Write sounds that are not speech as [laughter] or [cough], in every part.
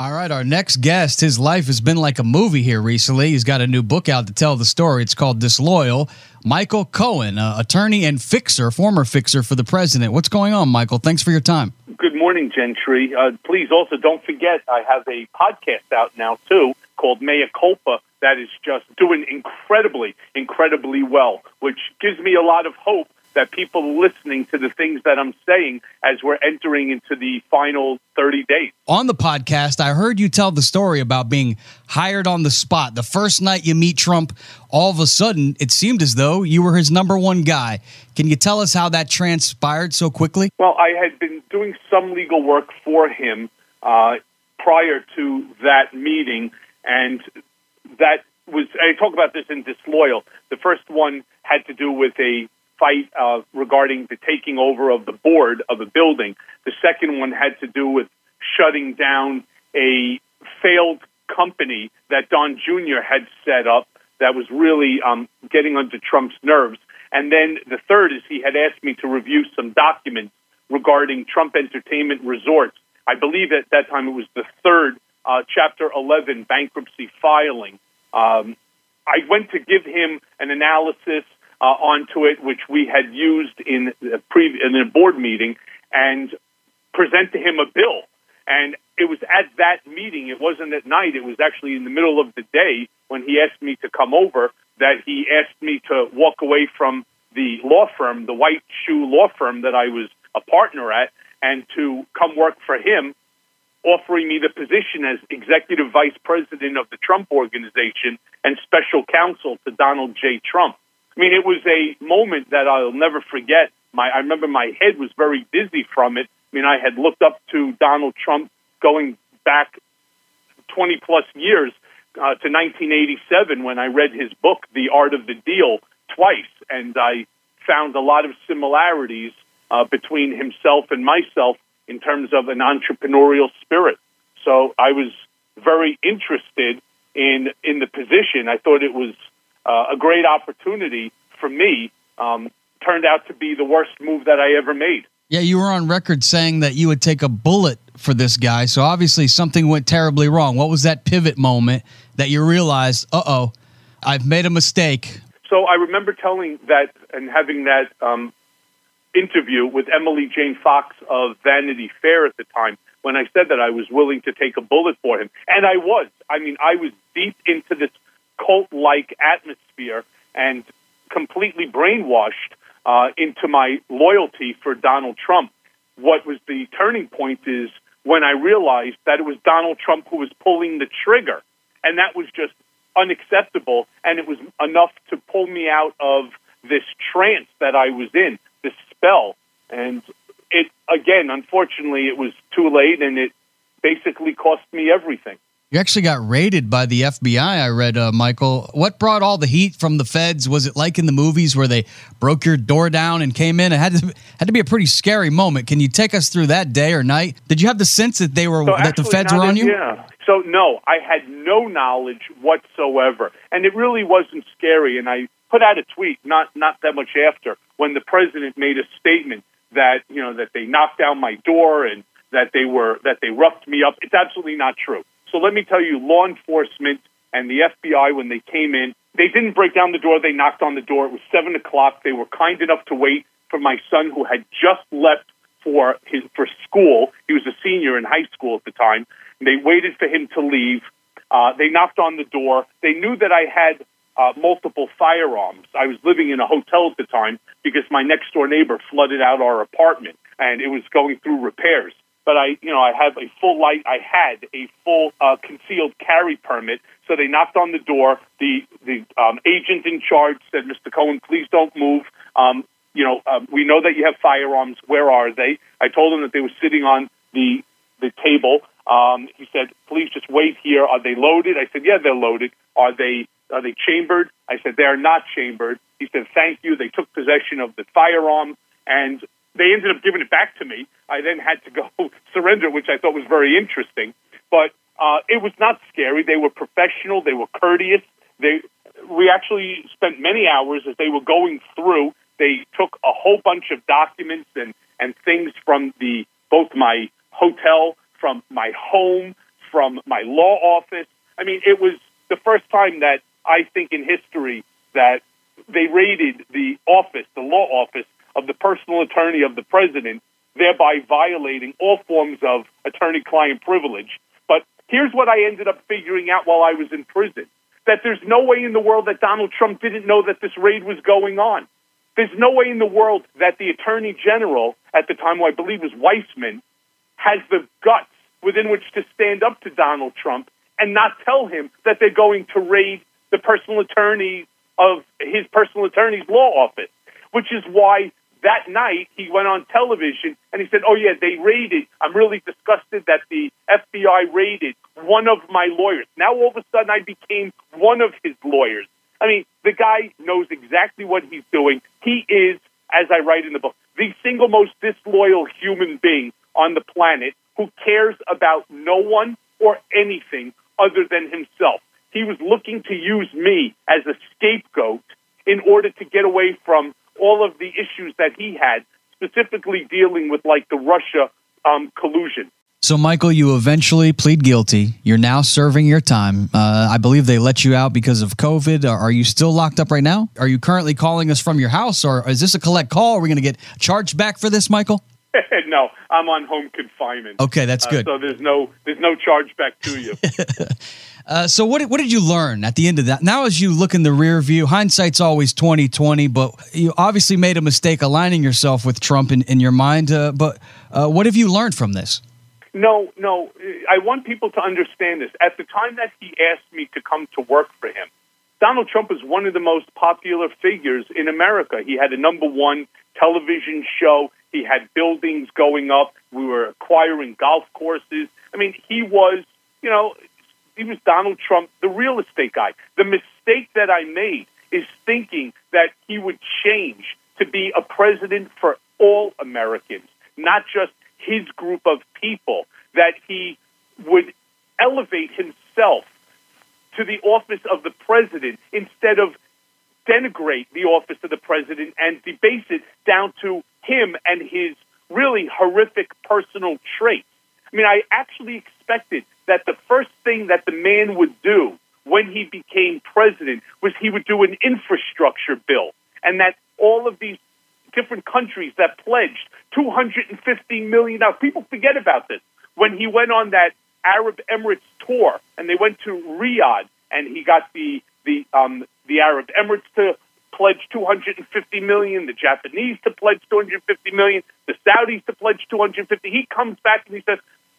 All right, our next guest, his life has been like a movie here recently. He's got a new book out to tell the story. It's called Disloyal. Michael Cohen, uh, attorney and fixer, former fixer for the president. What's going on, Michael? Thanks for your time. Good morning, Gentry. Uh, please also don't forget I have a podcast out now, too, called Mea Culpa that is just doing incredibly, incredibly well, which gives me a lot of hope that people listening to the things that I'm saying as we're entering into the final 30 days. On the podcast, I heard you tell the story about being hired on the spot. The first night you meet Trump, all of a sudden, it seemed as though you were his number one guy. Can you tell us how that transpired so quickly? Well, I had been doing some legal work for him uh, prior to that meeting, and that was, I talk about this in Disloyal. The first one had to do with a fight uh, regarding the taking over of the board of a building. The second one had to do with shutting down a failed company that Don Jr. had set up that was really um, getting under Trump's nerves. And then the third is he had asked me to review some documents regarding Trump Entertainment Resorts. I believe at that time it was the third uh, Chapter 11 bankruptcy filing. Um, I went to give him an analysis uh, onto it, which we had used in a, pre- in a board meeting, and present to him a bill. And it was at that meeting, it wasn't at night, it was actually in the middle of the day when he asked me to come over that he asked me to walk away from the law firm, the White Shoe Law Firm that I was a partner at, and to come work for him, offering me the position as executive vice president of the Trump Organization and special counsel to Donald J. Trump. I mean, it was a moment that I'll never forget. My, I remember my head was very dizzy from it. I mean, I had looked up to Donald Trump going back 20 plus years uh, to 1987 when I read his book, The Art of the Deal, twice, and I found a lot of similarities uh, between himself and myself in terms of an entrepreneurial spirit. So I was very interested in in the position. I thought it was uh, a great opportunity for me. Um, turned out to be the worst move that I ever made. Yeah, you were on record saying that you would take a bullet for this guy. So obviously something went terribly wrong. What was that pivot moment that you realized, uh oh, I've made a mistake? So I remember telling that and having that um, interview with Emily Jane Fox of Vanity Fair at the time when I said that I was willing to take a bullet for him. And I was. I mean, I was deep into this cult like atmosphere and completely brainwashed uh, into my loyalty for Donald Trump. What was the turning point is when I realized that it was Donald Trump who was pulling the trigger. And that was just unacceptable. And it was enough to pull me out of this trance that I was in, this spell. And it, again, unfortunately, it was too late and it basically cost me everything. You actually got raided by the FBI. I read, uh, Michael. What brought all the heat from the feds? Was it like in the movies where they broke your door down and came in? It had to had to be a pretty scary moment. Can you take us through that day or night? Did you have the sense that they were so that the feds were on you? Yeah. So no, I had no knowledge whatsoever, and it really wasn't scary. And I put out a tweet not not that much after when the president made a statement that you know that they knocked down my door and that they were that they roughed me up. It's absolutely not true. So let me tell you, law enforcement and the FBI, when they came in, they didn't break down the door. They knocked on the door. It was seven o'clock. They were kind enough to wait for my son, who had just left for his for school. He was a senior in high school at the time. They waited for him to leave. Uh, they knocked on the door. They knew that I had uh, multiple firearms. I was living in a hotel at the time because my next door neighbor flooded out our apartment and it was going through repairs but I, you know, I have a full light. I had a full uh, concealed carry permit. So they knocked on the door. The the um, agent in charge said, "Mr. Cohen, please don't move. Um, you know, um, we know that you have firearms. Where are they?" I told him that they were sitting on the the table. Um, he said, "Please just wait here. Are they loaded?" I said, "Yeah, they're loaded. Are they are they chambered?" I said, "They are not chambered." He said, "Thank you." They took possession of the firearm, and they ended up giving it back to me. I then had to go [laughs] surrender, which I thought was very interesting. But uh, it was not scary. They were professional. They were courteous. They we actually spent many hours as they were going through. They took a whole bunch of documents and and things from the both my hotel, from my home, from my law office. I mean, it was the first time that I think in history that they raided the office, the law office of the personal attorney of the president, thereby violating all forms of attorney client privilege. But here's what I ended up figuring out while I was in prison that there's no way in the world that Donald Trump didn't know that this raid was going on. There's no way in the world that the attorney general at the time, who I believe was Weissmann, has the guts within which to stand up to Donald Trump and not tell him that they're going to raid the personal attorney of his personal attorney's law office, which is why that night he went on television and he said, "Oh yeah, they raided. I'm really disgusted that the FBI raided one of my lawyers. Now all of a sudden I became one of his lawyers. I mean, the guy knows exactly what he's doing. He is, as I write in the book, the single most disloyal human being on the planet who cares about no one or anything other than himself. He was looking to use me as a scapegoat in order to get away from all of the issues that he had, specifically dealing with like the Russia um, collusion. So, Michael, you eventually plead guilty. You're now serving your time. Uh, I believe they let you out because of COVID. Are you still locked up right now? Are you currently calling us from your house, or is this a collect call? Are we going to get charged back for this, Michael? [laughs] no, I'm on home confinement. Okay, that's good. Uh, so there's no there's no charge back to you. [laughs] uh, so what what did you learn at the end of that? Now, as you look in the rear view, hindsight's always 2020, but you obviously made a mistake aligning yourself with Trump in, in your mind. Uh, but uh, what have you learned from this? No, no. I want people to understand this. At the time that he asked me to come to work for him, Donald Trump was one of the most popular figures in America. He had a number one television show. He had buildings going up. We were acquiring golf courses. I mean, he was, you know, he was Donald Trump, the real estate guy. The mistake that I made is thinking that he would change to be a president for all Americans, not just his group of people, that he would elevate himself to the office of the president instead of denigrate the office of the president and debase it down to him and his really horrific personal traits. I mean, I actually expected that the first thing that the man would do when he became president was he would do an infrastructure bill and that all of these different countries that pledged $250 million. People forget about this. When he went on that Arab Emirates tour and they went to Riyadh and he got the, the, um, the Arab Emirates to pledge 250 million, the Japanese to pledge 250 million, the Saudis to pledge 250. He comes back and he says,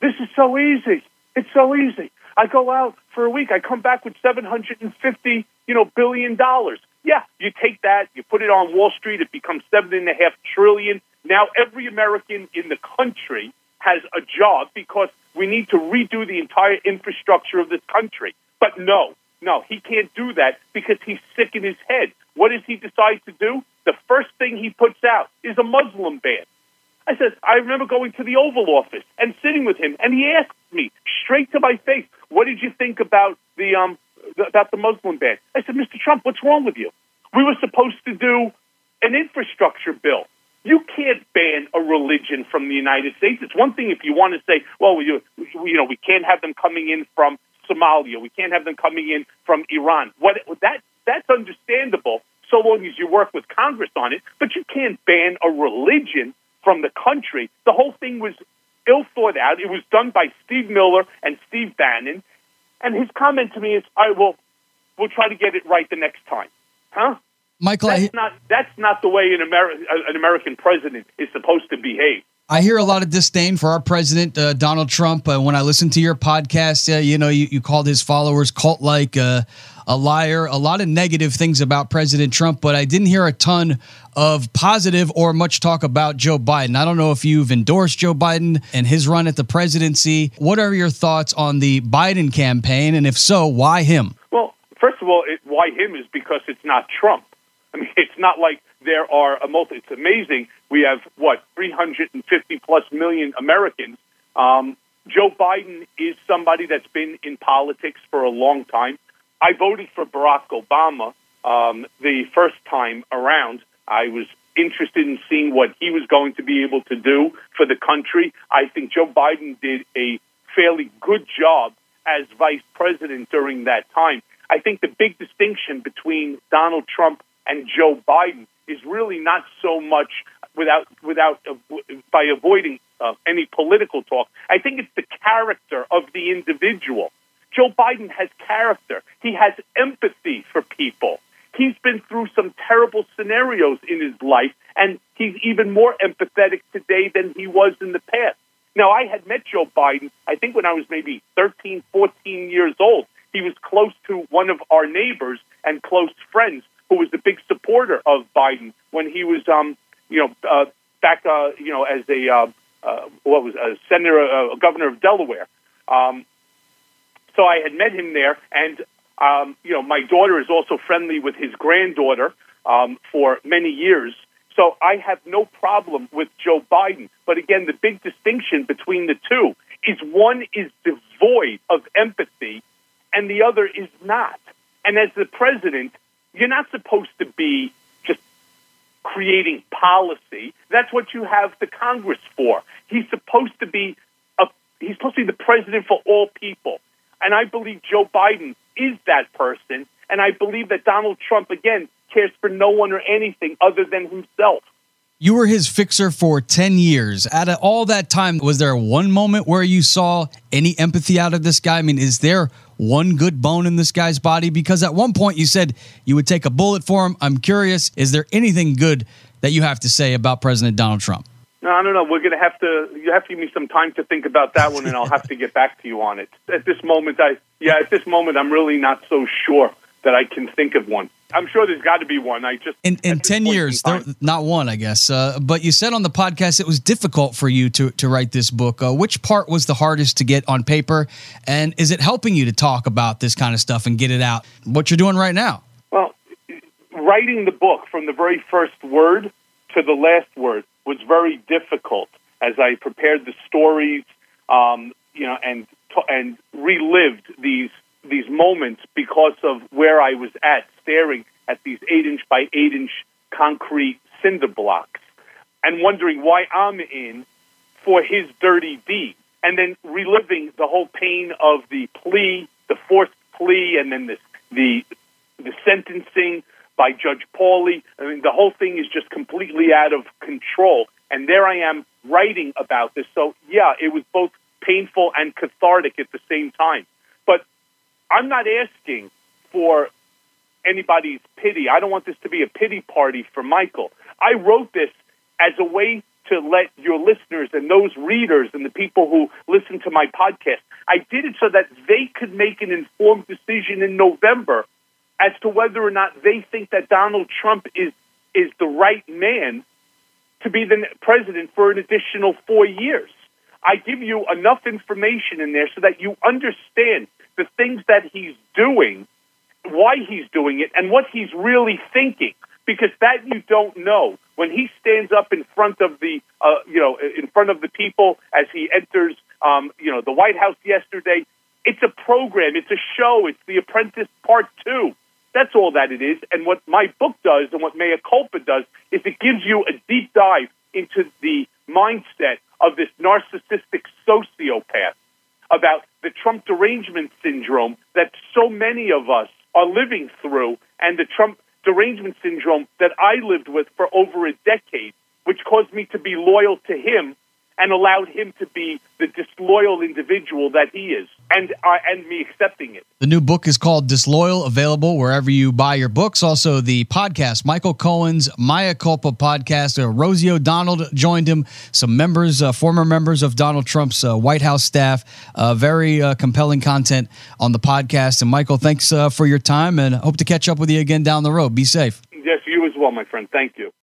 "This is so easy. It's so easy. I go out for a week. I come back with 750, you know, billion dollars. Yeah, you take that, you put it on Wall Street, it becomes seven and a half trillion. Now every American in the country has a job because we need to redo the entire infrastructure of this country. But no, no, he can't do that because he's sick in his head. What does he decide to do? The first thing he puts out is a Muslim ban. I said, I remember going to the Oval Office and sitting with him, and he asked me straight to my face, "What did you think about the um about the Muslim ban?" I said, "Mr. Trump, what's wrong with you? We were supposed to do an infrastructure bill. You can't ban a religion from the United States. It's one thing if you want to say, well, you, you know, we can't have them coming in from Somalia. We can't have them coming in from Iran. What that that's understandable so long as you work with Congress on it. But you can't ban a religion from the country. The whole thing was ill thought out. It was done by Steve Miller and Steve Bannon. And his comment to me is, "I will, we'll try to get it right the next time." Huh? Michael, that's I, not that's not the way an, Ameri- an American president is supposed to behave. I hear a lot of disdain for our president, uh, Donald Trump. Uh, when I listen to your podcast, uh, you know, you, you, called his followers cult like, uh, a liar, a lot of negative things about President Trump, but I didn't hear a ton of positive or much talk about Joe Biden. I don't know if you've endorsed Joe Biden and his run at the presidency. What are your thoughts on the Biden campaign? And if so, why him? Well, first of all, it, why him is because it's not Trump. I mean, [laughs] it's not like there are a multi. It's amazing. We have what 350 plus million Americans. Um, Joe Biden is somebody that's been in politics for a long time. I voted for Barack Obama um, the first time around. I was interested in seeing what he was going to be able to do for the country. I think Joe Biden did a fairly good job as vice president during that time. I think the big distinction between Donald Trump and Joe Biden is really not so much without without uh, by avoiding uh, any political talk. I think it's the character of the individual. Joe Biden has character. He has empathy for people. He's been through some terrible scenarios in his life, and he's even more empathetic today than he was in the past. Now, I had met Joe Biden, I think when I was maybe 13, 14 years old. He was close to one of our neighbors and close friends who was a big supporter of Biden when he was, um, you know, uh, back, uh, you know, as a uh, uh, what was a senator, uh, governor of Delaware. Um, so I had met him there, and um, you know, my daughter is also friendly with his granddaughter um, for many years. So I have no problem with Joe Biden. But again, the big distinction between the two is one is devoid of empathy, and the other is not. And as the president, you're not supposed to be just creating policy. That's what you have the Congress for. He's supposed to be a, he's supposed to be the president for all people. And I believe Joe Biden is that person. And I believe that Donald Trump, again, cares for no one or anything other than himself. You were his fixer for 10 years. Out of all that time, was there one moment where you saw any empathy out of this guy? I mean, is there one good bone in this guy's body? Because at one point you said you would take a bullet for him. I'm curious, is there anything good that you have to say about President Donald Trump? No, I don't know. We're going to have to. You have to give me some time to think about that one, and I'll have to get back to you on it. At this moment, I yeah, at this moment, I'm really not so sure that I can think of one. I'm sure there's got to be one. I just in, in ten years, in there, not one, I guess. Uh, but you said on the podcast it was difficult for you to to write this book. Uh, which part was the hardest to get on paper, and is it helping you to talk about this kind of stuff and get it out? What you're doing right now? Well, writing the book from the very first word to the last word was very difficult as I prepared the stories, um, you know, and and relived these these moments because of where I was at, staring at these eight inch by eight inch concrete cinder blocks, and wondering why I'm in for his dirty deed, and then reliving the whole pain of the plea, the forced plea, and then the the the sentencing by Judge Pauley. I mean, the whole thing is just completely out of control. And there I am writing about this. So, yeah, it was both painful and cathartic at the same time. But I'm not asking for anybody's pity. I don't want this to be a pity party for Michael. I wrote this as a way to let your listeners and those readers and the people who listen to my podcast, I did it so that they could make an informed decision in November as to whether or not they think that Donald Trump is is the right man to be the president for an additional four years. I give you enough information in there so that you understand the things that he's doing, why he's doing it, and what he's really thinking. Because that you don't know when he stands up in front of the, uh, you know, in front of the people as he enters, um, you know, the White House yesterday. It's a program. It's a show. It's The Apprentice Part Two. That's all that it is. And what my book does and what Mea Culpa does is it gives you a deep dive into the mindset of this narcissistic sociopath about the Trump derangement syndrome that so many of us are living through and the Trump derangement syndrome that I lived with for over a decade, which caused me to be loyal to him and allowed him to be the disloyal individual that he is, and uh, and me accepting it. The new book is called Disloyal, available wherever you buy your books. Also, the podcast, Michael Cohen's Mea Culpa podcast. Uh, Rosie O'Donnell joined him. Some members, uh, former members of Donald Trump's uh, White House staff. Uh, very uh, compelling content on the podcast. And Michael, thanks for your time, and hope to catch up with you again down the road. Be safe. Yes, you as well, my friend. Thank you.